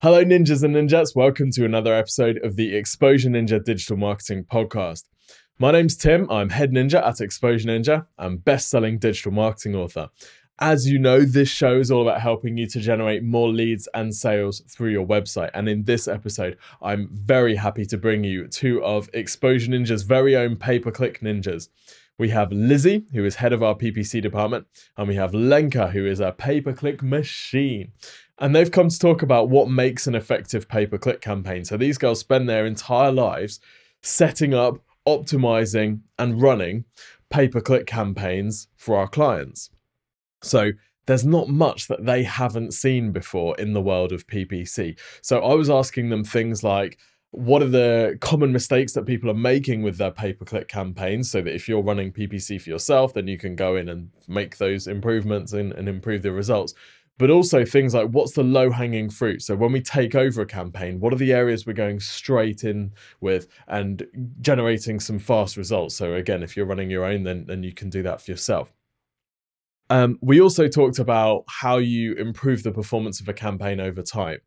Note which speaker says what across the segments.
Speaker 1: Hello, ninjas and ninjas. Welcome to another episode of the Exposure Ninja Digital Marketing Podcast. My name's Tim. I'm head ninja at Exposure Ninja. I'm best selling digital marketing author. As you know, this show is all about helping you to generate more leads and sales through your website. And in this episode, I'm very happy to bring you two of Exposure Ninja's very own pay per click ninjas. We have Lizzie, who is head of our PPC department, and we have Lenka, who is a pay per click machine. And they've come to talk about what makes an effective pay per click campaign. So these girls spend their entire lives setting up, optimizing, and running pay per click campaigns for our clients. So there's not much that they haven't seen before in the world of PPC. So I was asking them things like, what are the common mistakes that people are making with their pay per click campaigns so that if you're running PPC for yourself, then you can go in and make those improvements and, and improve the results but also things like what's the low hanging fruit. So when we take over a campaign, what are the areas we're going straight in with and generating some fast results? So again, if you're running your own, then then you can do that for yourself. Um, we also talked about how you improve the performance of a campaign over time.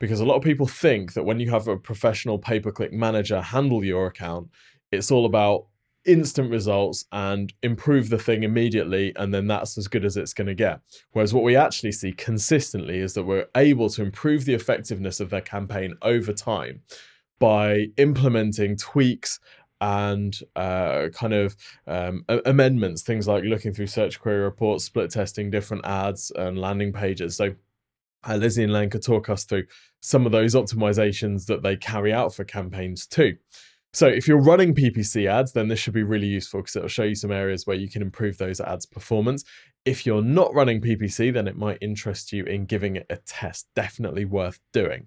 Speaker 1: Because a lot of people think that when you have a professional pay per click manager handle your account, it's all about instant results and improve the thing immediately and then that's as good as it's going to get whereas what we actually see consistently is that we're able to improve the effectiveness of their campaign over time by implementing tweaks and uh, kind of um, amendments things like looking through search query reports split testing different ads and landing pages so uh, Lizzie and Lenka talk us through some of those optimizations that they carry out for campaigns too. So if you're running PPC ads, then this should be really useful because it'll show you some areas where you can improve those ads performance. If you're not running PPC, then it might interest you in giving it a test. Definitely worth doing.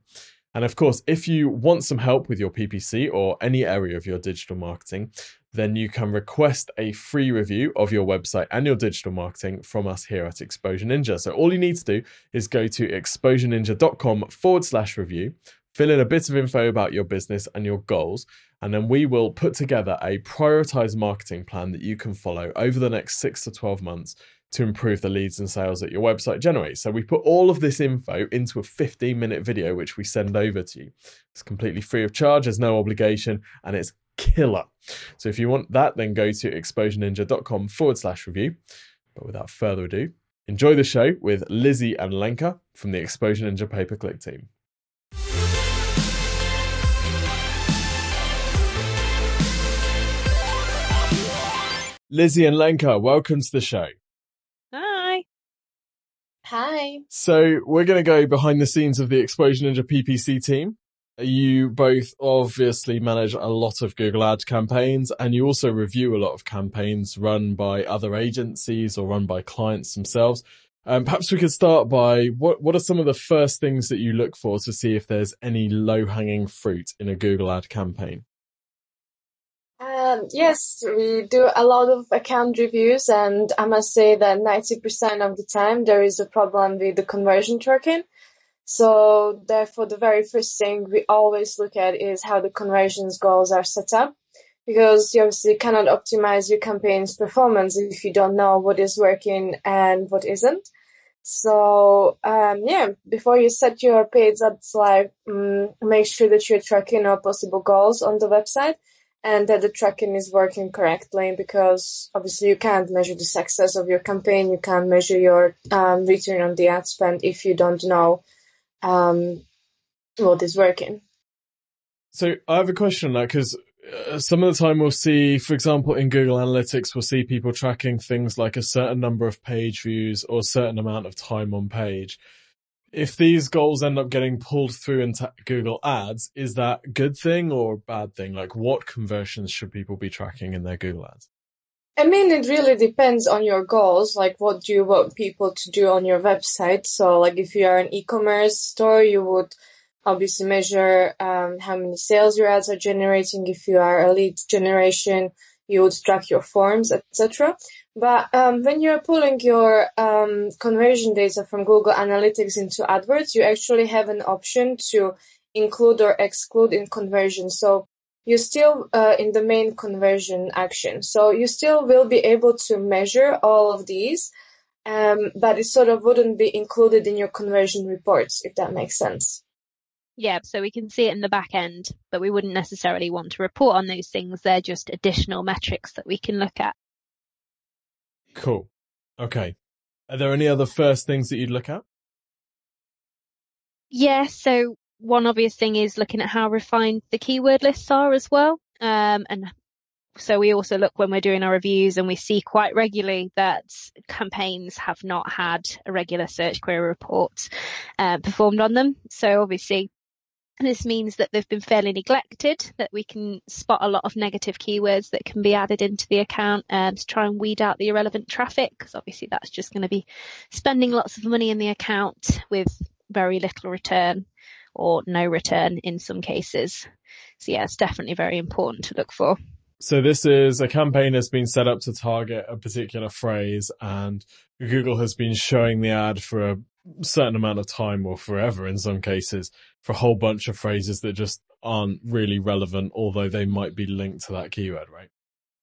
Speaker 1: And of course, if you want some help with your PPC or any area of your digital marketing, then you can request a free review of your website and your digital marketing from us here at Exposure Ninja. So all you need to do is go to exposureninja.com forward slash review, fill in a bit of info about your business and your goals, and then we will put together a prioritized marketing plan that you can follow over the next six to 12 months to improve the leads and sales that your website generates. So we put all of this info into a 15 minute video, which we send over to you. It's completely free of charge, there's no obligation, and it's killer. So if you want that, then go to exposureninja.com forward slash review. But without further ado, enjoy the show with Lizzie and Lenka from the Exposure Ninja pay per click team. Lizzie and Lenka, welcome to the show.
Speaker 2: Hi.
Speaker 3: Hi.
Speaker 1: So we're going to go behind the scenes of the Exposure Ninja PPC team. You both obviously manage a lot of Google ad campaigns and you also review a lot of campaigns run by other agencies or run by clients themselves. Um, perhaps we could start by what, what are some of the first things that you look for to see if there's any low hanging fruit in a Google ad campaign?
Speaker 3: Um, yes, we do a lot of account reviews and I must say that 90% of the time there is a problem with the conversion tracking. So therefore the very first thing we always look at is how the conversions goals are set up because you obviously cannot optimize your campaign's performance if you don't know what is working and what isn't. So um, yeah, before you set your paid ads live, um, make sure that you're tracking all possible goals on the website and that the tracking is working correctly because obviously you can't measure the success of your campaign. You can't measure your um, return on the ad spend if you don't know um, what is working.
Speaker 1: So I have a question on that because uh, some of the time we'll see, for example, in Google Analytics, we'll see people tracking things like a certain number of page views or a certain amount of time on page if these goals end up getting pulled through into Google ads, is that a good thing or a bad thing? Like what conversions should people be tracking in their Google ads?
Speaker 3: I mean, it really depends on your goals. Like what do you want people to do on your website? So like if you are an e-commerce store, you would obviously measure um, how many sales your ads are generating. If you are a lead generation, you would track your forms, etc. But um, when you're pulling your um, conversion data from Google Analytics into AdWords, you actually have an option to include or exclude in conversion. So you're still uh, in the main conversion action. So you still will be able to measure all of these, um, but it sort of wouldn't be included in your conversion reports, if that makes sense.
Speaker 2: Yeah, so we can see it in the back end, but we wouldn't necessarily want to report on those things. They're just additional metrics that we can look at.
Speaker 1: Cool. Okay. Are there any other first things that you'd look at?
Speaker 2: Yeah, so one obvious thing is looking at how refined the keyword lists are as well. Um, and so we also look when we're doing our reviews and we see quite regularly that campaigns have not had a regular search query report uh, performed on them. So obviously this means that they've been fairly neglected, that we can spot a lot of negative keywords that can be added into the account um, to try and weed out the irrelevant traffic, because obviously that's just going to be spending lots of money in the account with very little return or no return in some cases. So yeah, it's definitely very important to look for.
Speaker 1: So this is a campaign that's been set up to target a particular phrase and Google has been showing the ad for a certain amount of time or forever in some cases for a whole bunch of phrases that just aren't really relevant, although they might be linked to that keyword, right?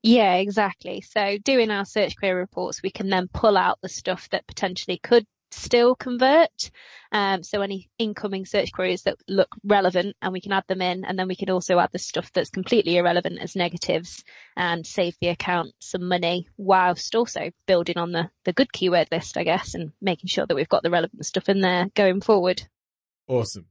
Speaker 2: Yeah, exactly. So doing our search query reports, we can then pull out the stuff that potentially could still convert. Um, so any incoming search queries that look relevant and we can add them in and then we can also add the stuff that's completely irrelevant as negatives and save the account some money whilst also building on the, the good keyword list, I guess, and making sure that we've got the relevant stuff in there going forward.
Speaker 1: Awesome.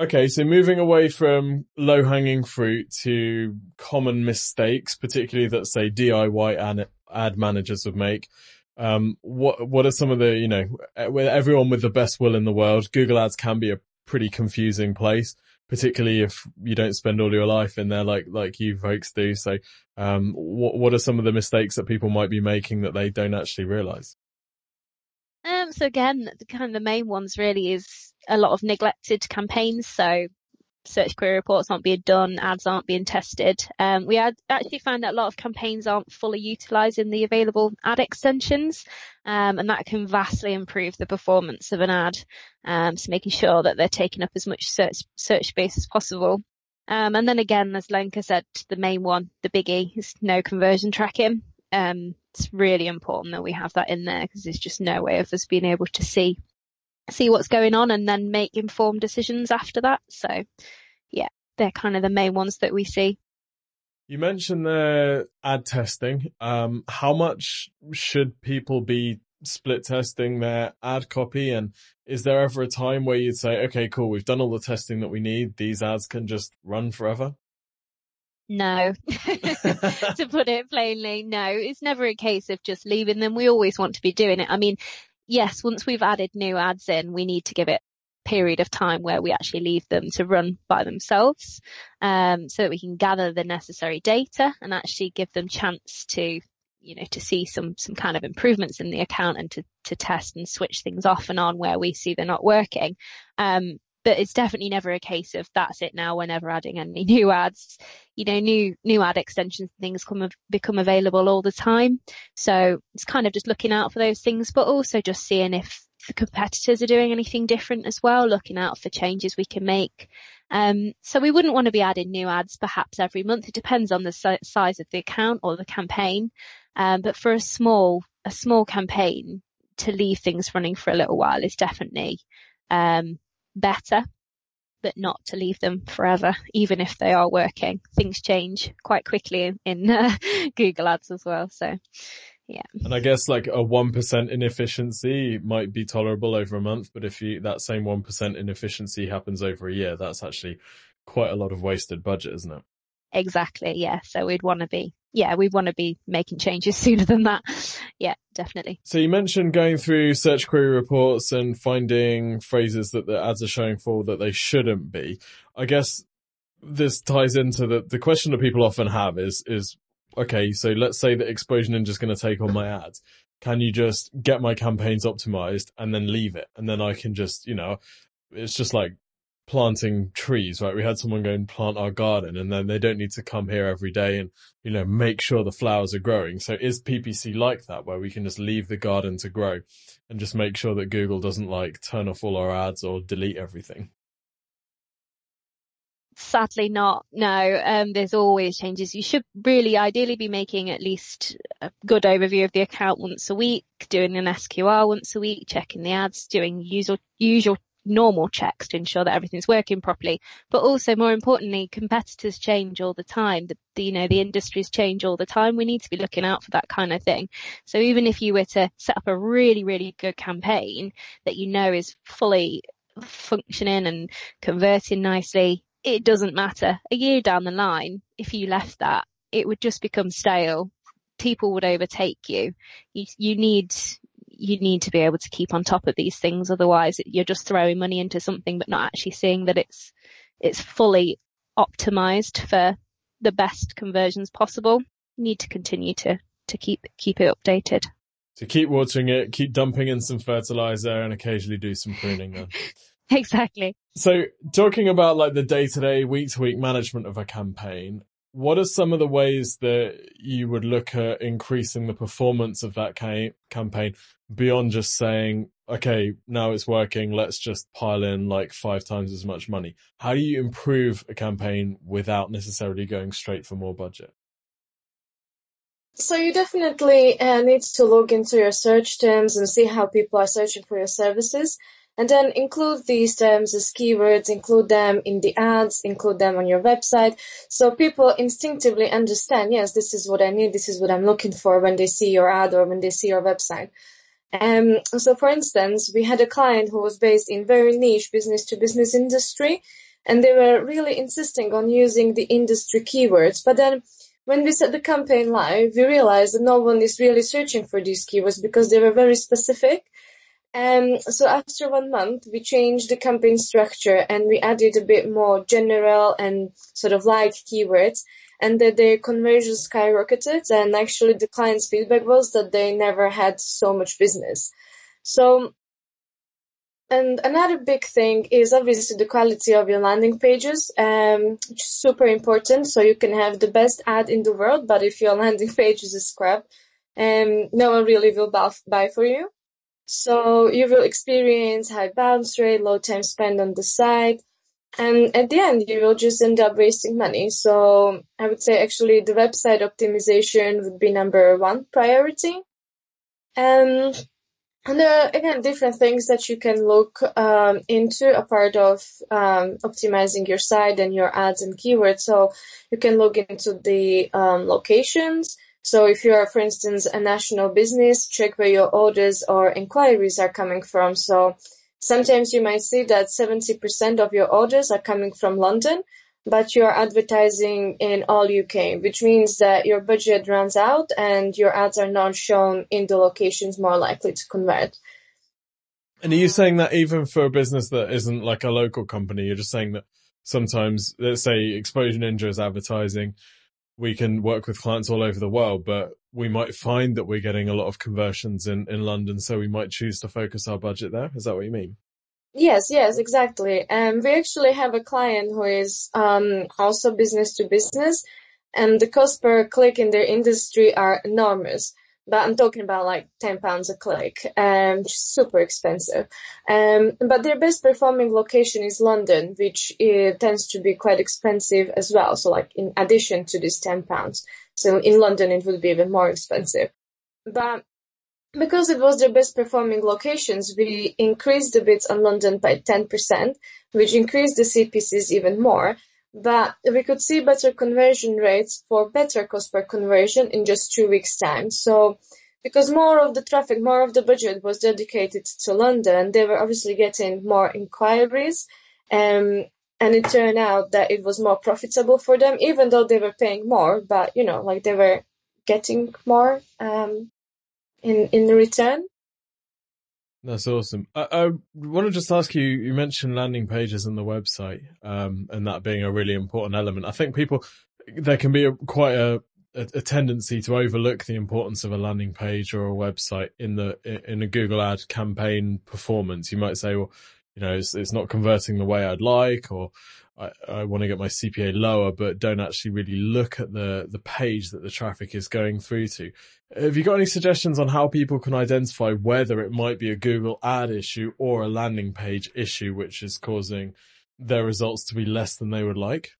Speaker 1: Okay, so moving away from low hanging fruit to common mistakes, particularly that say DIY ad, ad managers would make. Um, what, what are some of the, you know, with everyone with the best will in the world, Google ads can be a pretty confusing place, particularly if you don't spend all your life in there like, like you folks do. So, um, what, what are some of the mistakes that people might be making that they don't actually realize?
Speaker 2: Um, so again, the kind of the main ones really is a lot of neglected campaigns. So search query reports aren't being done, ads aren't being tested. Um, we had actually found that a lot of campaigns aren't fully utilising the available ad extensions, um, and that can vastly improve the performance of an ad. Um, so making sure that they're taking up as much search search space as possible. Um, and then again, as Lenka said, the main one, the biggie, is no conversion tracking. Um, it's really important that we have that in there because there's just no way of us being able to see see what's going on and then make informed decisions after that. So yeah, they're kind of the main ones that we see.
Speaker 1: You mentioned the ad testing. Um, how much should people be split testing their ad copy? And is there ever a time where you'd say, okay, cool, we've done all the testing that we need. These ads can just run forever?
Speaker 2: No, to put it plainly, no, it's never a case of just leaving them. We always want to be doing it. I mean, yes, once we've added new ads in, we need to give it period of time where we actually leave them to run by themselves um, so that we can gather the necessary data and actually give them chance to you know to see some some kind of improvements in the account and to to test and switch things off and on where we see they're not working. Um, but it's definitely never a case of that's it now. We're never adding any new ads. You know, new new ad extensions things come become available all the time. So it's kind of just looking out for those things, but also just seeing if the competitors are doing anything different as well, looking out for changes we can make. Um, so we wouldn't want to be adding new ads perhaps every month. It depends on the size of the account or the campaign. Um, but for a small a small campaign to leave things running for a little while is definitely um, better, but not to leave them forever, even if they are working. Things change quite quickly in, in uh, Google Ads as well. So yeah.
Speaker 1: And I guess like a 1% inefficiency might be tolerable over a month, but if you, that same 1% inefficiency happens over a year, that's actually quite a lot of wasted budget, isn't it?
Speaker 2: Exactly. Yeah. So we'd want to be, yeah, we want to be making changes sooner than that. Yeah, definitely.
Speaker 1: So you mentioned going through search query reports and finding phrases that the ads are showing for that they shouldn't be. I guess this ties into the, the question that people often have is, is, okay, so let's say that Exposure Ninja is going to take on my ads. Can you just get my campaigns optimized and then leave it? And then I can just, you know, it's just like planting trees, right? We had someone go and plant our garden and then they don't need to come here every day and, you know, make sure the flowers are growing. So is PPC like that where we can just leave the garden to grow and just make sure that Google doesn't like turn off all our ads or delete everything?
Speaker 2: Sadly not. No, um, there's always changes. You should really ideally be making at least a good overview of the account once a week, doing an SQR once a week, checking the ads, doing usual, usual normal checks to ensure that everything's working properly. But also more importantly, competitors change all the time. The, the, you know, the industries change all the time. We need to be looking out for that kind of thing. So even if you were to set up a really, really good campaign that you know is fully functioning and converting nicely, it doesn't matter. A year down the line, if you left that, it would just become stale. People would overtake you. You, you need, you need to be able to keep on top of these things. Otherwise you're just throwing money into something, but not actually seeing that it's, it's fully optimized for the best conversions possible. You need to continue to, to keep, keep it updated.
Speaker 1: To keep watering it, keep dumping in some fertilizer and occasionally do some pruning then.
Speaker 2: exactly.
Speaker 1: So talking about like the day to day, week to week management of a campaign, what are some of the ways that you would look at increasing the performance of that ca- campaign beyond just saying, okay, now it's working. Let's just pile in like five times as much money. How do you improve a campaign without necessarily going straight for more budget?
Speaker 3: So you definitely uh, need to look into your search terms and see how people are searching for your services and then include these terms as keywords, include them in the ads, include them on your website. So people instinctively understand, yes, this is what I need. This is what I'm looking for when they see your ad or when they see your website. Um, so for instance, we had a client who was based in very niche business to business industry and they were really insisting on using the industry keywords. But then when we set the campaign live, we realized that no one is really searching for these keywords because they were very specific um, so after one month, we changed the campaign structure and we added a bit more general and sort of like keywords and that the conversion skyrocketed and actually the client's feedback was that they never had so much business. So, and another big thing is obviously the quality of your landing pages, um, which is super important. So you can have the best ad in the world, but if your landing page is a scrap, um, no one really will buy for you. So you will experience high bounce rate, low time spent on the site, and at the end you will just end up wasting money. So I would say actually the website optimization would be number one priority. Um, and there are again different things that you can look um, into a part of um, optimizing your site and your ads and keywords. So you can look into the um, locations, so if you are, for instance, a national business, check where your orders or inquiries are coming from. So sometimes you might see that 70% of your orders are coming from London, but you're advertising in all UK, which means that your budget runs out and your ads are not shown in the locations more likely to convert.
Speaker 1: And are you saying that even for a business that isn't like a local company, you're just saying that sometimes, let's say Exposure Ninja is advertising we can work with clients all over the world, but we might find that we're getting a lot of conversions in, in London. So we might choose to focus our budget there. Is that what you mean?
Speaker 3: Yes, yes, exactly. And um, we actually have a client who is um, also business to business and the cost per click in their industry are enormous but I'm talking about like 10 pounds a click, um, super expensive. Um, but their best performing location is London, which uh, tends to be quite expensive as well. So like in addition to this 10 pounds. So in London, it would be even more expensive. But because it was their best performing locations, we increased the bids on London by 10%, which increased the CPCs even more but we could see better conversion rates for better cost per conversion in just two weeks time. So because more of the traffic, more of the budget was dedicated to London, they were obviously getting more inquiries. Um, and it turned out that it was more profitable for them, even though they were paying more, but you know, like they were getting more, um, in, in return.
Speaker 1: That's awesome. I, I, want to just ask you, you mentioned landing pages on the website, um, and that being a really important element. I think people, there can be a, quite a, a, a, tendency to overlook the importance of a landing page or a website in the, in a Google ad campaign performance. You might say, well, you know, it's, it's not converting the way I'd like, or I, I want to get my CPA lower, but don't actually really look at the, the page that the traffic is going through to. Have you got any suggestions on how people can identify whether it might be a Google ad issue or a landing page issue, which is causing their results to be less than they would like?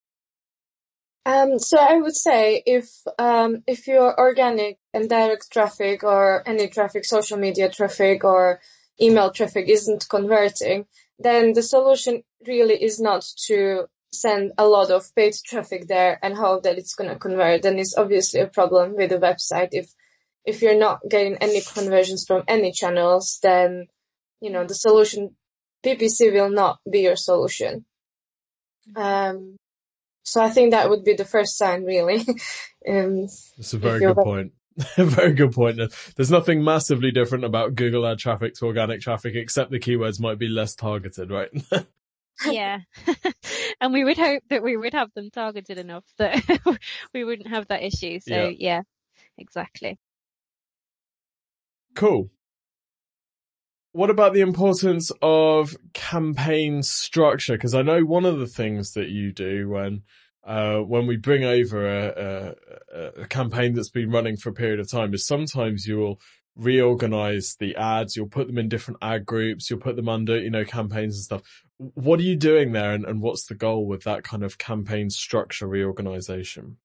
Speaker 3: Um, so I would say if um, if your organic and direct traffic or any traffic, social media traffic or email traffic isn't converting, then the solution really is not to send a lot of paid traffic there and hope that it's going to convert. Then it's obviously a problem with the website. If, if you're not getting any conversions from any channels, then, you know, the solution, PPC will not be your solution. Um, so I think that would be the first sign really.
Speaker 1: um, That's a very good point. very good point. There's nothing massively different about Google ad traffic to organic traffic except the keywords might be less targeted, right?
Speaker 2: yeah. and we would hope that we would have them targeted enough that we wouldn't have that issue. So yeah, yeah exactly.
Speaker 1: Cool. What about the importance of campaign structure? Because I know one of the things that you do when uh, when we bring over a, a, a, campaign that's been running for a period of time is sometimes you will reorganize the ads, you'll put them in different ad groups, you'll put them under, you know, campaigns and stuff. What are you doing there and, and what's the goal with that kind of campaign structure reorganization?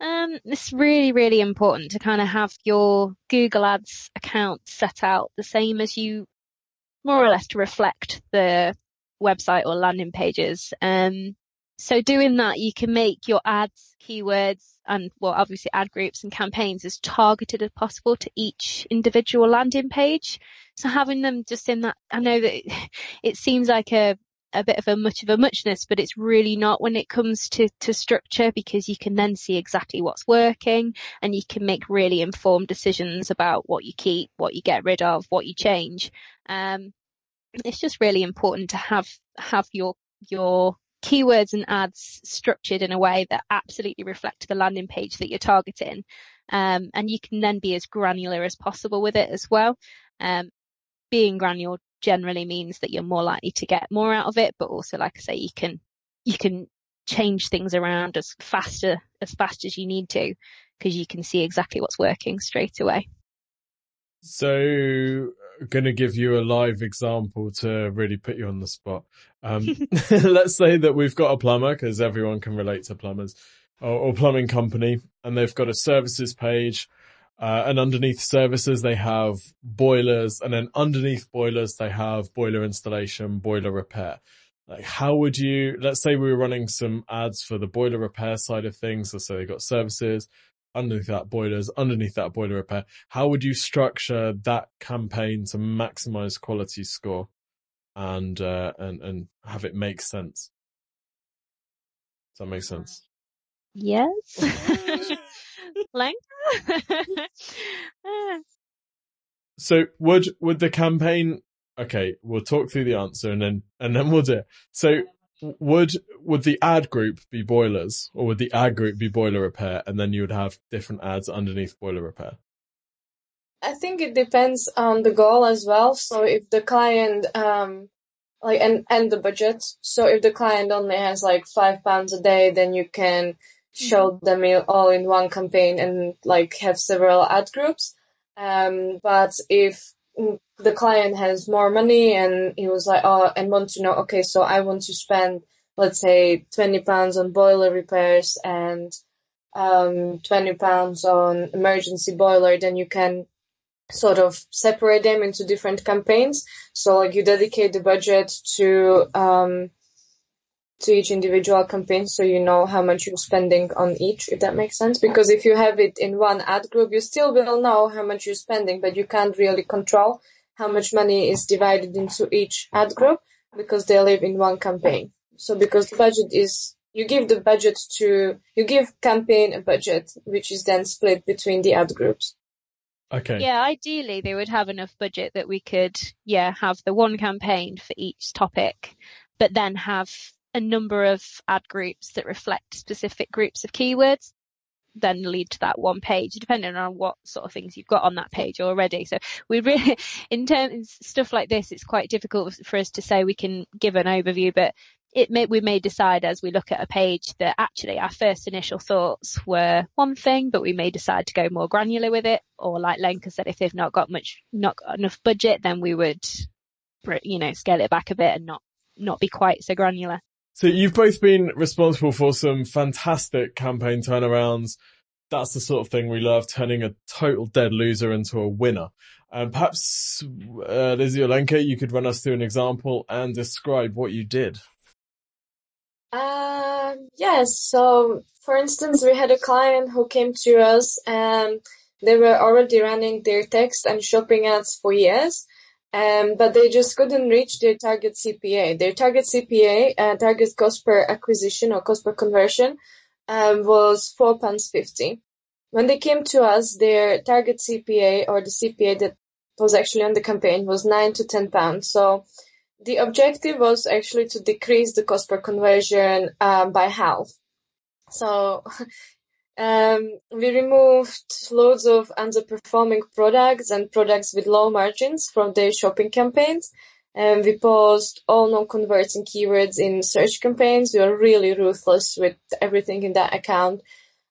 Speaker 2: Um, it's really, really important to kind of have your Google Ads account set out the same as you more or less to reflect the website or landing pages. Um, so doing that, you can make your ads, keywords, and well, obviously ad groups and campaigns as targeted as possible to each individual landing page. So having them just in that, I know that it seems like a a bit of a much of a muchness, but it's really not when it comes to, to structure because you can then see exactly what's working and you can make really informed decisions about what you keep, what you get rid of, what you change. Um, it's just really important to have, have your, your keywords and ads structured in a way that absolutely reflect the landing page that you're targeting. Um, and you can then be as granular as possible with it as well. Um, being granular generally means that you're more likely to get more out of it, but also, like I say, you can, you can change things around as faster, as fast as you need to, because you can see exactly what's working straight away.
Speaker 1: So, going to give you a live example to really put you on the spot. Um, let's say that we've got a plumber, because everyone can relate to plumbers, or, or plumbing company, and they've got a services page uh, and underneath services, they have boilers and then underneath boilers, they have boiler installation, boiler repair. Like how would you, let's say we were running some ads for the boiler repair side of things. So they got services underneath that boilers, underneath that boiler repair. How would you structure that campaign to maximize quality score and, uh, and, and have it make sense? Does that make sense?
Speaker 2: Yes. Lang?
Speaker 1: so would would the campaign okay, we'll talk through the answer and then and then we'll do it. So would would the ad group be boilers or would the ad group be boiler repair and then you would have different ads underneath boiler repair?
Speaker 3: I think it depends on the goal as well. So if the client um like and and the budget. So if the client only has like five pounds a day, then you can show them all in one campaign and like have several ad groups. Um, but if the client has more money and he was like, oh, and want to know, okay, so I want to spend, let's say, 20 pounds on boiler repairs and, um, 20 pounds on emergency boiler, then you can sort of separate them into different campaigns. So like you dedicate the budget to, um, to each individual campaign so you know how much you're spending on each, if that makes sense. Because if you have it in one ad group, you still will know how much you're spending, but you can't really control how much money is divided into each ad group because they live in one campaign. So because the budget is, you give the budget to, you give campaign a budget, which is then split between the ad groups.
Speaker 1: Okay.
Speaker 2: Yeah, ideally they would have enough budget that we could, yeah, have the one campaign for each topic, but then have a number of ad groups that reflect specific groups of keywords then lead to that one page, depending on what sort of things you've got on that page already. So we really, in terms stuff like this, it's quite difficult for us to say we can give an overview, but it may, we may decide as we look at a page that actually our first initial thoughts were one thing, but we may decide to go more granular with it. Or like Lenka said, if they've not got much, not got enough budget, then we would, you know, scale it back a bit and not, not be quite so granular.
Speaker 1: So you've both been responsible for some fantastic campaign turnarounds. that's the sort of thing we love, turning a total dead loser into a winner. And perhaps, uh, Lizzie Olenka, you could run us through an example and describe what you did.
Speaker 3: Um, yes. So, for instance, we had a client who came to us and they were already running their text and shopping ads for years. Um, but they just couldn't reach their target CPA. Their target CPA, uh, target cost per acquisition or cost per conversion, um, was four pounds fifty. When they came to us, their target CPA or the CPA that was actually on the campaign was nine to ten pounds. So the objective was actually to decrease the cost per conversion um, by half. So um, we removed loads of underperforming products and products with low margins from their shopping campaigns. And we paused all non-converting keywords in search campaigns. We were really ruthless with everything in that account.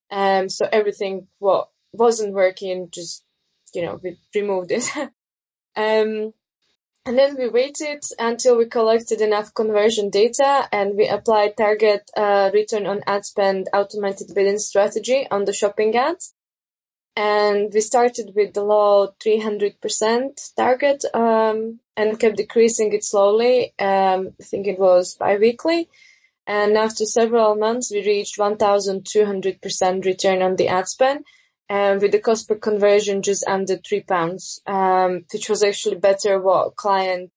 Speaker 3: Um, so everything what wasn't working, just, you know, we removed it. um, and then we waited until we collected enough conversion data and we applied target uh, return on ad spend automated bidding strategy on the shopping ads. And we started with the low 300% target um, and kept decreasing it slowly. Um, I think it was bi-weekly. And after several months, we reached 1,200% return on the ad spend and with the cost per conversion just under three pounds, um, which was actually better what client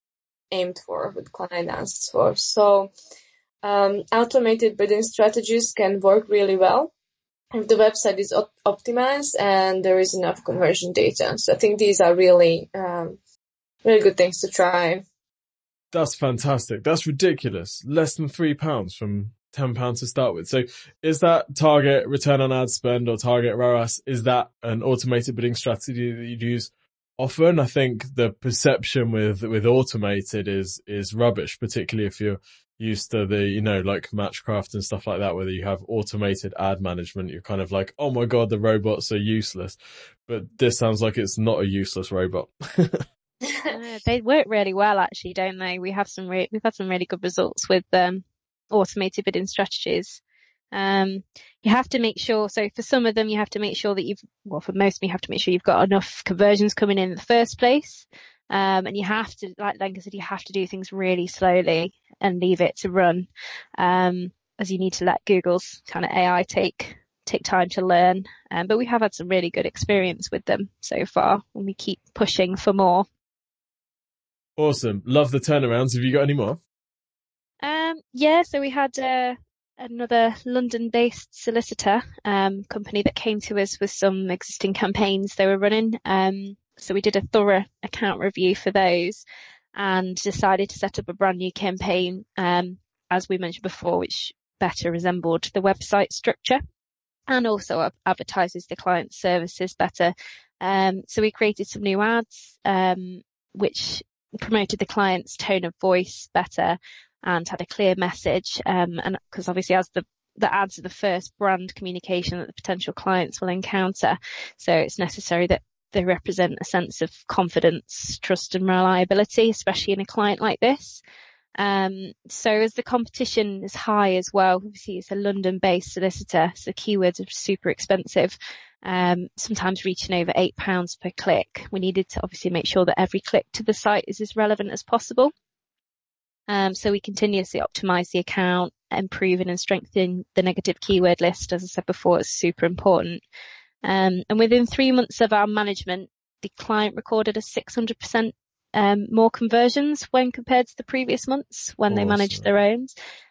Speaker 3: aimed for, what client asked for. So, um, automated bidding strategies can work really well if the website is op- optimized and there is enough conversion data. So I think these are really, um, really good things to try.
Speaker 1: That's fantastic. That's ridiculous. Less than three pounds from ten pounds to start with. So is that target return on ad spend or target ROAS? Is that an automated bidding strategy that you'd use often? I think the perception with, with automated is, is rubbish, particularly if you're used to the, you know, like Matchcraft and stuff like that, whether you have automated ad management, you're kind of like, oh my God, the robots are useless. But this sounds like it's not a useless robot.
Speaker 2: they work really well actually, don't they? We have some re- we've had some really good results with them. Automated bidding strategies. Um, you have to make sure, so for some of them, you have to make sure that you've, well, for most of them, you have to make sure you've got enough conversions coming in in the first place. Um, and you have to, like Lenka said, you have to do things really slowly and leave it to run. Um, as you need to let Google's kind of AI take, take time to learn. Um, but we have had some really good experience with them so far and we keep pushing for more.
Speaker 1: Awesome. Love the turnarounds. Have you got any more?
Speaker 2: Yeah, so we had uh, another London-based solicitor um, company that came to us with some existing campaigns they were running. Um, so we did a thorough account review for those and decided to set up a brand new campaign, um, as we mentioned before, which better resembled the website structure and also advertises the client services better. Um, so we created some new ads, um, which promoted the client's tone of voice better and had a clear message. Um, and because obviously as the the ads are the first brand communication that the potential clients will encounter. So it's necessary that they represent a sense of confidence, trust and reliability, especially in a client like this. Um, so as the competition is high as well, obviously it's a London based solicitor, so keywords are super expensive. Um, sometimes reaching over eight pounds per click. We needed to obviously make sure that every click to the site is as relevant as possible. Um, so we continuously optimize the account, improving and strengthening the negative keyword list. As I said before, it's super important. Um, and within three months of our management, the client recorded a 600% um, more conversions when compared to the previous months when awesome. they managed their own.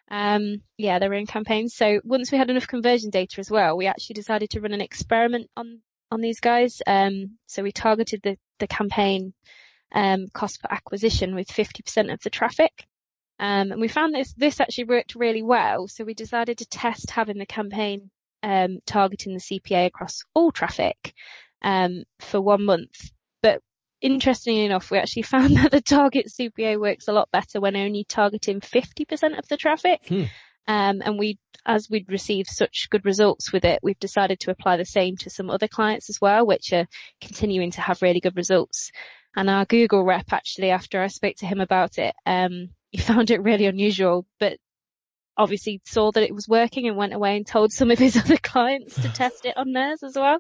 Speaker 2: Um, yeah, their own campaigns. So once we had enough conversion data as well, we actually decided to run an experiment on on these guys. Um, so we targeted the the campaign um, cost per acquisition with 50% of the traffic. Um, and we found this, this actually worked really well. So we decided to test having the campaign, um, targeting the CPA across all traffic, um, for one month. But interestingly enough, we actually found that the target CPA works a lot better when only targeting 50% of the traffic. Hmm. Um, and we, as we'd received such good results with it, we've decided to apply the same to some other clients as well, which are continuing to have really good results. And our Google rep actually, after I spoke to him about it, um, he found it really unusual, but obviously saw that it was working and went away and told some of his other clients to test it on theirs as well.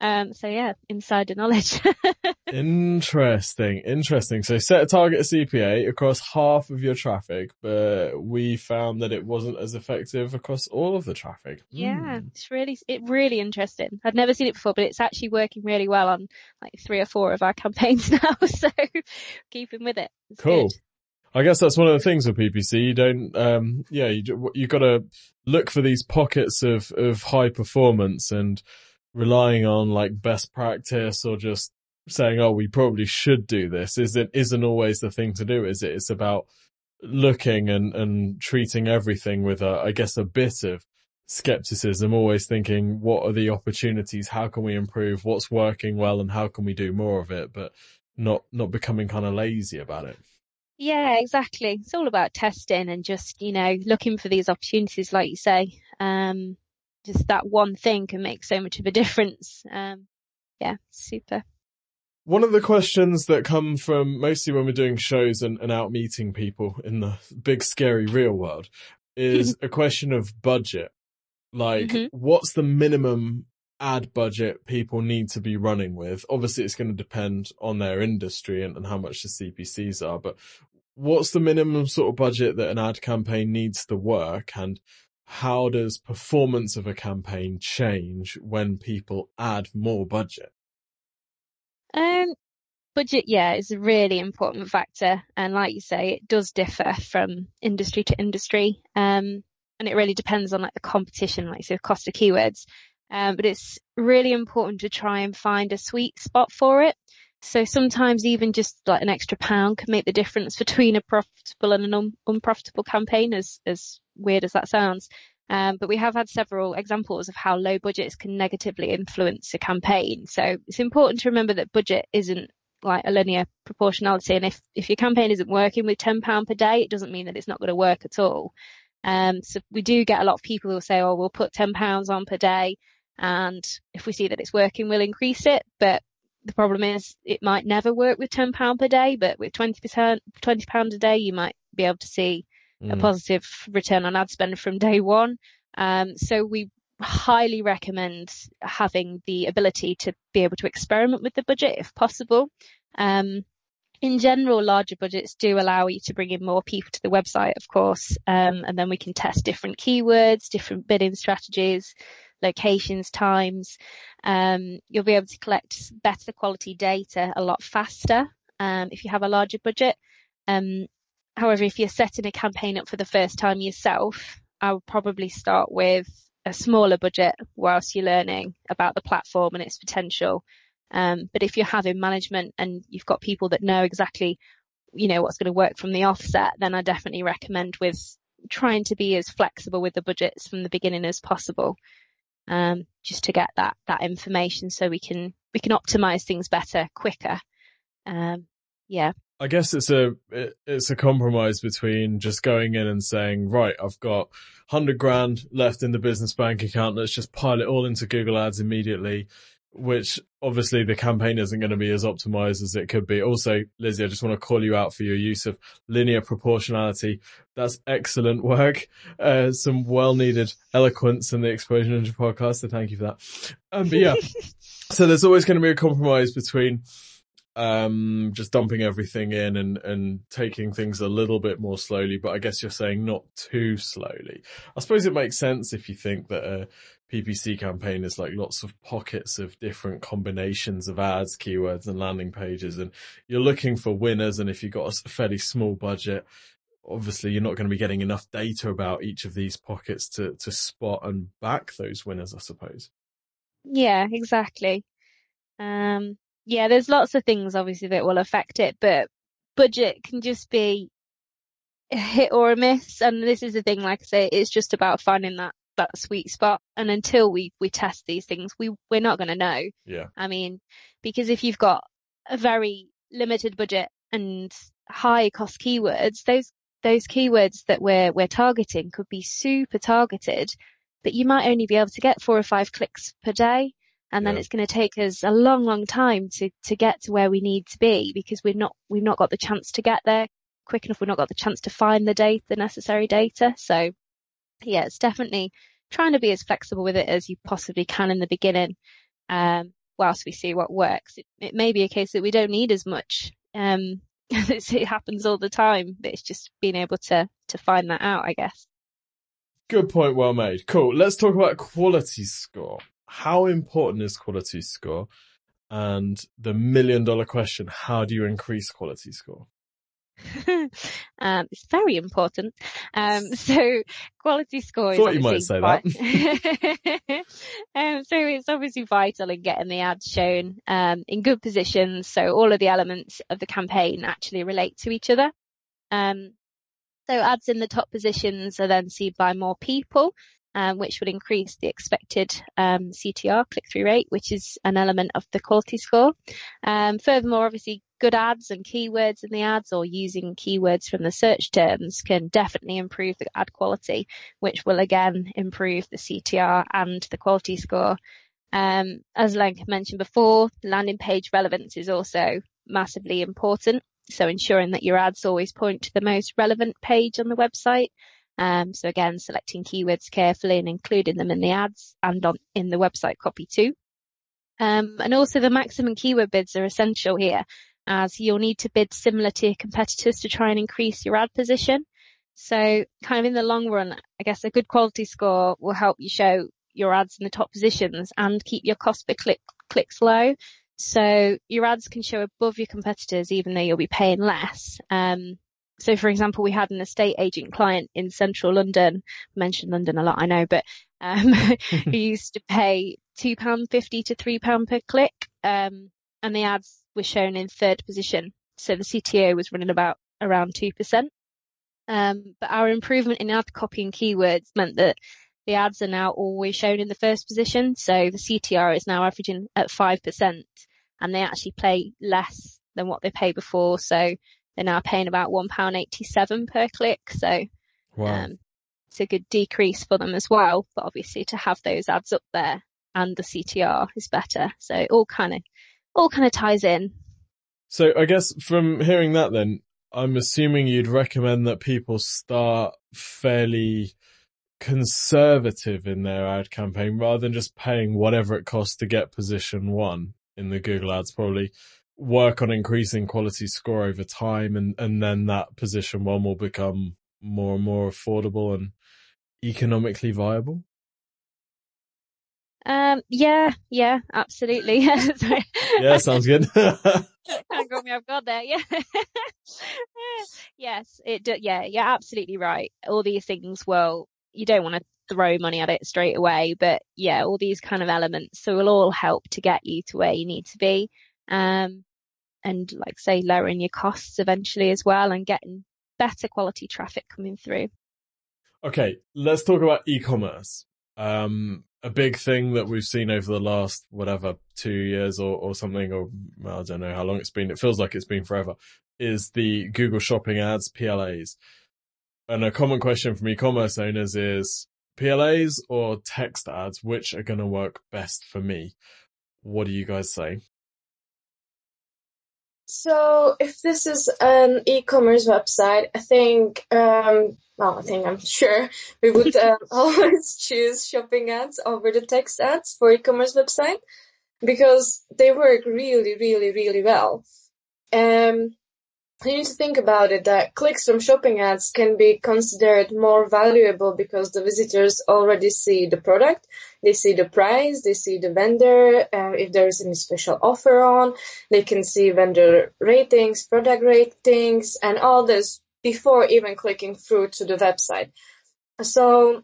Speaker 2: Um, so yeah, insider knowledge.
Speaker 1: interesting, interesting. So set a target CPA across half of your traffic, but we found that it wasn't as effective across all of the traffic.
Speaker 2: Yeah, mm. it's really, it really interesting. I'd never seen it before, but it's actually working really well on like three or four of our campaigns now. So keeping with it. It's
Speaker 1: cool.
Speaker 2: Good.
Speaker 1: I guess that's one of the things with PPC. You don't, um, yeah, you you got to look for these pockets of of high performance and relying on like best practice or just saying, "Oh, we probably should do this." Isn't isn't always the thing to do, is it? It's about looking and and treating everything with a, I guess, a bit of skepticism. Always thinking, what are the opportunities? How can we improve? What's working well, and how can we do more of it? But not not becoming kind of lazy about it.
Speaker 2: Yeah, exactly. It's all about testing and just, you know, looking for these opportunities, like you say. Um, just that one thing can make so much of a difference. Um, yeah, super.
Speaker 1: One of the questions that come from mostly when we're doing shows and, and out meeting people in the big scary real world is a question of budget. Like, mm-hmm. what's the minimum ad budget people need to be running with? Obviously, it's going to depend on their industry and, and how much the CPCs are, but what's the minimum sort of budget that an ad campaign needs to work and how does performance of a campaign change when people add more budget?
Speaker 2: Um, budget, yeah, is a really important factor. And like you say, it does differ from industry to industry. Um, and it really depends on like the competition, like so cost of keywords. Um, but it's really important to try and find a sweet spot for it. So sometimes even just like an extra pound can make the difference between a profitable and an un- unprofitable campaign, as, as weird as that sounds. Um, but we have had several examples of how low budgets can negatively influence a campaign. So it's important to remember that budget isn't like a linear proportionality. And if, if your campaign isn't working with £10 per day, it doesn't mean that it's not going to work at all. Um, so we do get a lot of people who say, oh, we'll put £10 on per day. And if we see that it's working, we'll increase it. But the problem is it might never work with £10 per day, but with 20%, £20 a day, you might be able to see mm. a positive return on ad spend from day one. Um, so we highly recommend having the ability to be able to experiment with the budget if possible. Um, in general, larger budgets do allow you to bring in more people to the website, of course, um, and then we can test different keywords, different bidding strategies, locations, times. Um, you'll be able to collect better quality data a lot faster um, if you have a larger budget. Um, however, if you're setting a campaign up for the first time yourself, I would probably start with a smaller budget whilst you're learning about the platform and its potential. Um, but if you're having management and you've got people that know exactly, you know, what's going to work from the offset, then I definitely recommend with trying to be as flexible with the budgets from the beginning as possible um, just to get that that information so we can we can optimize things better quicker. Um, yeah.
Speaker 1: I guess it's a it's a compromise between just going in and saying, right, I've got hundred grand left in the business bank account. Let's just pile it all into Google Ads immediately which obviously the campaign isn't going to be as optimized as it could be. Also, Lizzie, I just want to call you out for your use of linear proportionality. That's excellent work. Uh, some well needed eloquence in the Exposure Ninja podcast. So thank you for that. Um, but yeah, so there's always going to be a compromise between um, just dumping everything in and, and taking things a little bit more slowly, but I guess you're saying not too slowly. I suppose it makes sense if you think that a PPC campaign is like lots of pockets of different combinations of ads, keywords and landing pages and you're looking for winners. And if you've got a fairly small budget, obviously you're not going to be getting enough data about each of these pockets to, to spot and back those winners, I suppose.
Speaker 2: Yeah, exactly. Um, yeah, there's lots of things obviously that will affect it, but budget can just be a hit or a miss. And this is the thing, like I say, it's just about finding that, that sweet spot. And until we, we test these things, we, we're not going to know.
Speaker 1: Yeah.
Speaker 2: I mean, because if you've got a very limited budget and high cost keywords, those, those keywords that we're, we're targeting could be super targeted, but you might only be able to get four or five clicks per day and then yeah. it's going to take us a long, long time to to get to where we need to be because we've not we've not got the chance to get there quick enough. We've not got the chance to find the data, the necessary data. So yeah, it's definitely trying to be as flexible with it as you possibly can in the beginning. Um, whilst we see what works, it, it, may be a case that we don't need as much. Um, it happens all the time, but it's just being able to, to find that out, I guess.
Speaker 1: Good point. Well made. Cool. Let's talk about quality score. How important is quality score? And the million dollar question, how do you increase quality score?
Speaker 2: um, it's very important. Um, so quality score
Speaker 1: Thought you might say that.
Speaker 2: um, so it's obviously vital in getting the ads shown um, in good positions. So all of the elements of the campaign actually relate to each other. Um, so ads in the top positions are then seen by more people um, which would increase the expected um, CTR click-through rate, which is an element of the quality score. Um, furthermore, obviously, good ads and keywords in the ads or using keywords from the search terms can definitely improve the ad quality, which will again improve the CTR and the quality score. Um, as Lenka mentioned before, landing page relevance is also massively important. So ensuring that your ads always point to the most relevant page on the website um, so again, selecting keywords carefully and including them in the ads and on in the website copy too. Um, and also the maximum keyword bids are essential here as you'll need to bid similar to your competitors to try and increase your ad position. So kind of in the long run, I guess a good quality score will help you show your ads in the top positions and keep your cost per click clicks low. So your ads can show above your competitors even though you'll be paying less. Um, so for example, we had an estate agent client in central London, I mentioned London a lot, I know, but um, who used to pay £2.50 to £3 per click. Um, and the ads were shown in third position. So the CTR was running about around 2%. Um, but our improvement in ad copy and keywords meant that the ads are now always shown in the first position. So the CTR is now averaging at 5% and they actually pay less than what they pay before. So they're now paying about £1.87 per click. So wow. um, it's a good decrease for them as well. But obviously to have those ads up there and the CTR is better. So it all kind of, all kind of ties in.
Speaker 1: So I guess from hearing that then, I'm assuming you'd recommend that people start fairly conservative in their ad campaign rather than just paying whatever it costs to get position one in the Google ads probably work on increasing quality score over time and, and then that position one will become more and more affordable and economically viable?
Speaker 2: Um, yeah, yeah, absolutely.
Speaker 1: yeah, sounds good.
Speaker 2: Can't got me I've got there. Yeah. yes, it, do, yeah, you're absolutely right. All these things, well, you don't want to throw money at it straight away, but yeah, all these kind of elements, so will all help to get you to where you need to be. Um, and like say lowering your costs eventually as well and getting better quality traffic coming through.
Speaker 1: Okay, let's talk about e-commerce. Um, a big thing that we've seen over the last whatever two years or, or something, or I don't know how long it's been. It feels like it's been forever. Is the Google Shopping Ads PLAs? And a common question from e-commerce owners is PLAs or text ads, which are going to work best for me? What do you guys say?
Speaker 3: So if this is an e-commerce website, I think, um, well, I think I'm sure we would uh, always choose shopping ads over the text ads for e-commerce website because they work really, really, really well. Um, you need to think about it that clicks from shopping ads can be considered more valuable because the visitors already see the product, they see the price, they see the vendor, uh, if there is any special offer on, they can see vendor ratings, product ratings, and all this before even clicking through to the website. So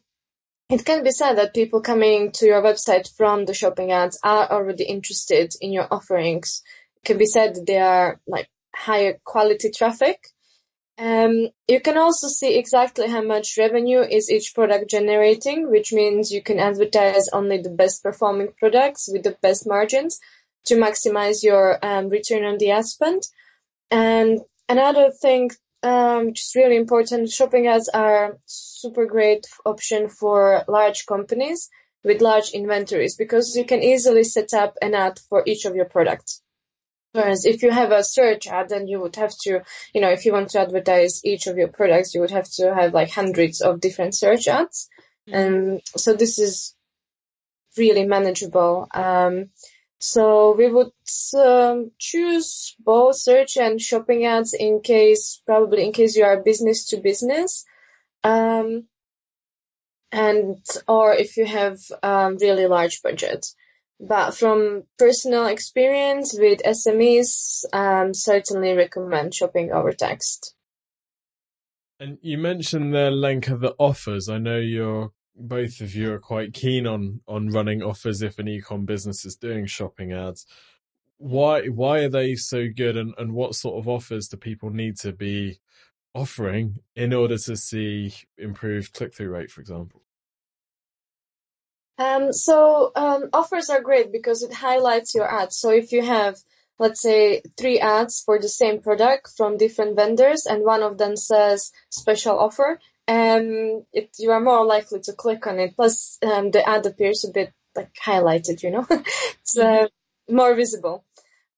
Speaker 3: it can be said that people coming to your website from the shopping ads are already interested in your offerings. It can be said that they are like higher quality traffic. Um, you can also see exactly how much revenue is each product generating, which means you can advertise only the best performing products with the best margins to maximize your um, return on the ad spend. And another thing, um, which is really important, shopping ads are super great option for large companies with large inventories because you can easily set up an ad for each of your products. Whereas if you have a search ad, then you would have to, you know, if you want to advertise each of your products, you would have to have like hundreds of different search ads. And so this is really manageable. Um, so we would um, choose both search and shopping ads in case, probably in case you are business to business. Um, and, or if you have um, really large budget. But from personal experience with SMEs, um, certainly recommend shopping over text.
Speaker 1: And you mentioned there, Lenka, the offers. I know you're both of you are quite keen on on running offers if an ecom business is doing shopping ads. Why why are they so good and, and what sort of offers do people need to be offering in order to see improved click through rate, for example?
Speaker 3: Um, so um, offers are great because it highlights your ads. So if you have, let's say, three ads for the same product from different vendors, and one of them says special offer, um, it, you are more likely to click on it. Plus, um, the ad appears a bit like highlighted, you know, it's uh, mm-hmm. more visible.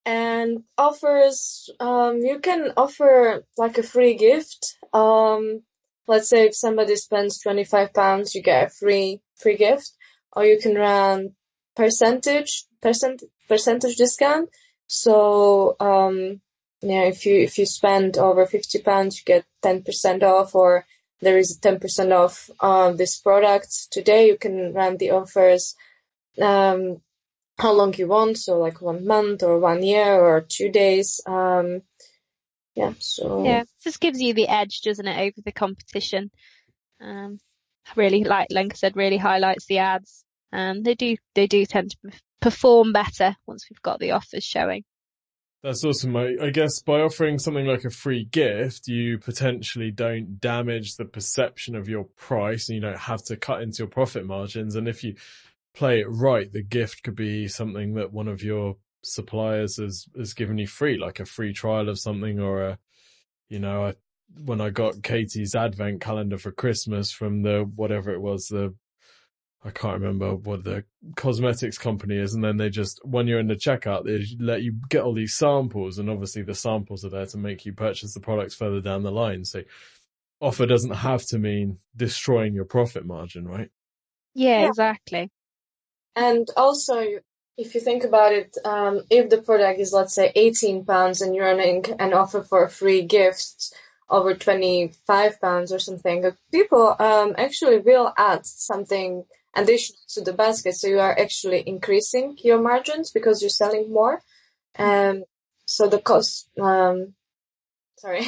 Speaker 3: And offers, um, you can offer like a free gift. Um, let's say if somebody spends 25 pounds, you get a free, free gift, or you can run percentage, percent, percentage discount. So, um, yeah, if you, if you spend over 50 pounds, you get 10% off or there is 10% off on this product today. You can run the offers, um, how long you want. So like one month or one year or two days. Um, yeah. So
Speaker 2: yeah, this gives you the edge, doesn't it, over the competition? Um, really, like Lenka said, really highlights the ads. Um, they do, they do tend to perform better once we've got the offers showing.
Speaker 1: That's awesome. I, I guess by offering something like a free gift, you potentially don't damage the perception of your price and you don't have to cut into your profit margins. And if you play it right, the gift could be something that one of your suppliers has, has given you free, like a free trial of something or a, you know, a, when I got Katie's advent calendar for Christmas from the, whatever it was, the I can't remember what the cosmetics company is. And then they just, when you're in the checkout, they let you get all these samples. And obviously the samples are there to make you purchase the products further down the line. So offer doesn't have to mean destroying your profit margin, right?
Speaker 2: Yeah, yeah. exactly.
Speaker 3: And also, if you think about it, um, if the product is, let's say, 18 pounds and you're running an offer for a free gift over 25 pounds or something, people um, actually will add something additional to the basket. So you are actually increasing your margins because you're selling more. Um, so the cost, um, sorry.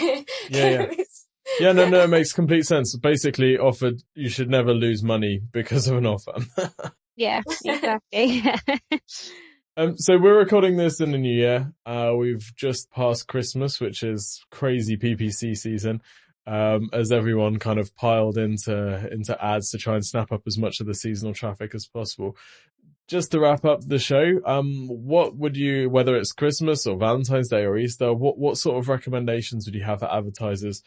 Speaker 1: Yeah, yeah. yeah, no, no, it makes complete sense. Basically offered, you should never lose money because of an offer.
Speaker 2: yeah, exactly.
Speaker 1: Um, so we're recording this in the new year. Uh, we've just passed Christmas, which is crazy PPC season um, as everyone kind of piled into into ads to try and snap up as much of the seasonal traffic as possible. Just to wrap up the show, um, what would you, whether it's Christmas or Valentine's Day or Easter, what what sort of recommendations would you have for advertisers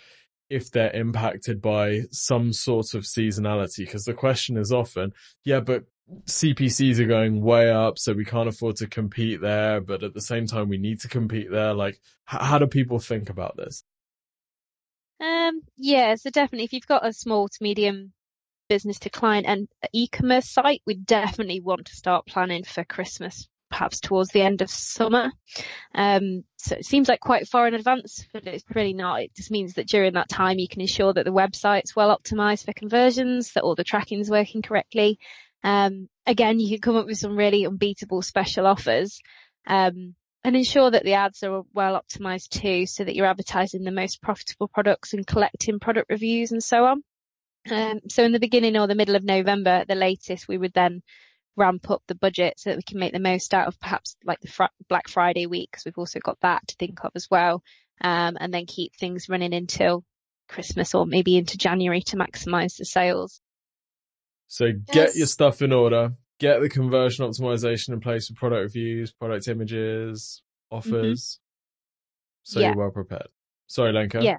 Speaker 1: if they're impacted by some sort of seasonality? Because the question is often, yeah, but CPCs are going way up, so we can't afford to compete there, but at the same time, we need to compete there. Like, h- how do people think about this?
Speaker 2: Um, yeah, so definitely if you've got a small to medium business to client and e-commerce site, we definitely want to start planning for Christmas, perhaps towards the end of summer. Um, so it seems like quite far in advance, but it's really not. It just means that during that time you can ensure that the website's well optimized for conversions, that all the tracking is working correctly. Um, again, you can come up with some really unbeatable special offers. Um, and ensure that the ads are well optimized too so that you're advertising the most profitable products and collecting product reviews and so on. Um, so in the beginning or the middle of November at the latest, we would then ramp up the budget so that we can make the most out of perhaps like the fr- Black Friday week because we've also got that to think of as well. Um, and then keep things running until Christmas or maybe into January to maximize the sales.
Speaker 1: So get yes. your stuff in order, get the conversion optimization in place for product reviews, product images, offers. Mm-hmm. So yeah. you're well prepared. Sorry, Lenka.
Speaker 2: Yeah.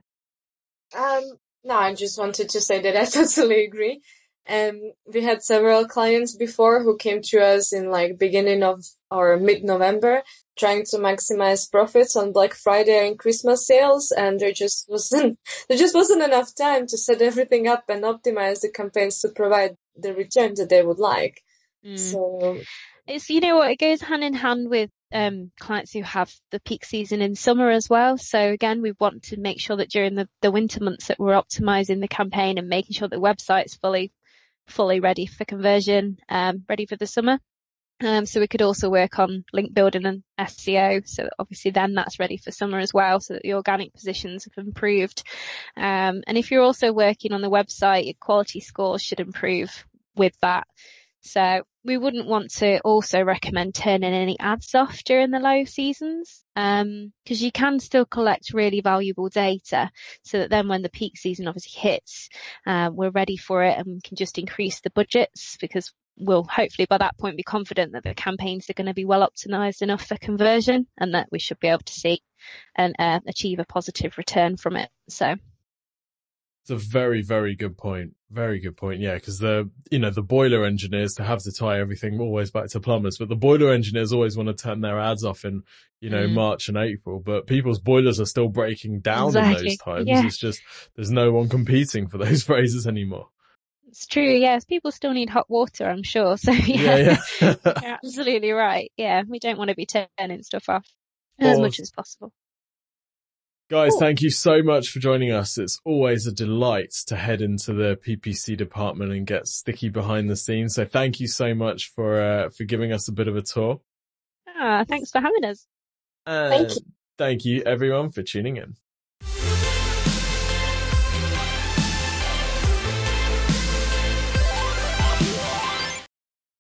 Speaker 3: Um, no, I just wanted to say that I totally agree. Um, we had several clients before who came to us in like beginning of or mid-November trying to maximize profits on Black Friday and Christmas sales and there just wasn't, there just wasn't enough time to set everything up and optimize the campaigns to provide the return that they would like.
Speaker 2: Mm.
Speaker 3: So
Speaker 2: It's, you know what, it goes hand in hand with um, clients who have the peak season in summer as well. So again, we want to make sure that during the, the winter months that we're optimizing the campaign and making sure the website's fully, fully ready for conversion, um, ready for the summer. Um, so we could also work on link building and SEO. So obviously then that's ready for summer as well so that the organic positions have improved. Um, and if you're also working on the website, your quality scores should improve with that. So we wouldn't want to also recommend turning any ads off during the low seasons, um, cause you can still collect really valuable data so that then when the peak season obviously hits, um, we're ready for it and we can just increase the budgets because we'll hopefully by that point be confident that the campaigns are going to be well optimized enough for conversion and that we should be able to see and uh, achieve a positive return from it. So
Speaker 1: It's a very, very good point. Very good point. Yeah, because the, you know, the boiler engineers to have to tie everything always back to plumbers, but the boiler engineers always want to turn their ads off in, you know,
Speaker 2: Mm.
Speaker 1: March and April, but people's boilers are still breaking down in those times.
Speaker 2: Yeah.
Speaker 1: It's just, there's no one competing for those phrases anymore.
Speaker 2: it's true. Yes. People still need hot water, I'm sure. So yeah,
Speaker 1: Yeah, yeah.
Speaker 2: you're absolutely right. Yeah. We don't want to be turning stuff off as much as possible.
Speaker 1: Guys,
Speaker 2: Cool.
Speaker 1: thank you so much for joining us. It's always a delight to head into the PPC department and get sticky behind the scenes. So thank you so much for, uh, for giving us a bit of a tour.
Speaker 2: Ah, thanks for having us.
Speaker 1: And
Speaker 3: Thank you.
Speaker 1: Thank you everyone for tuning in.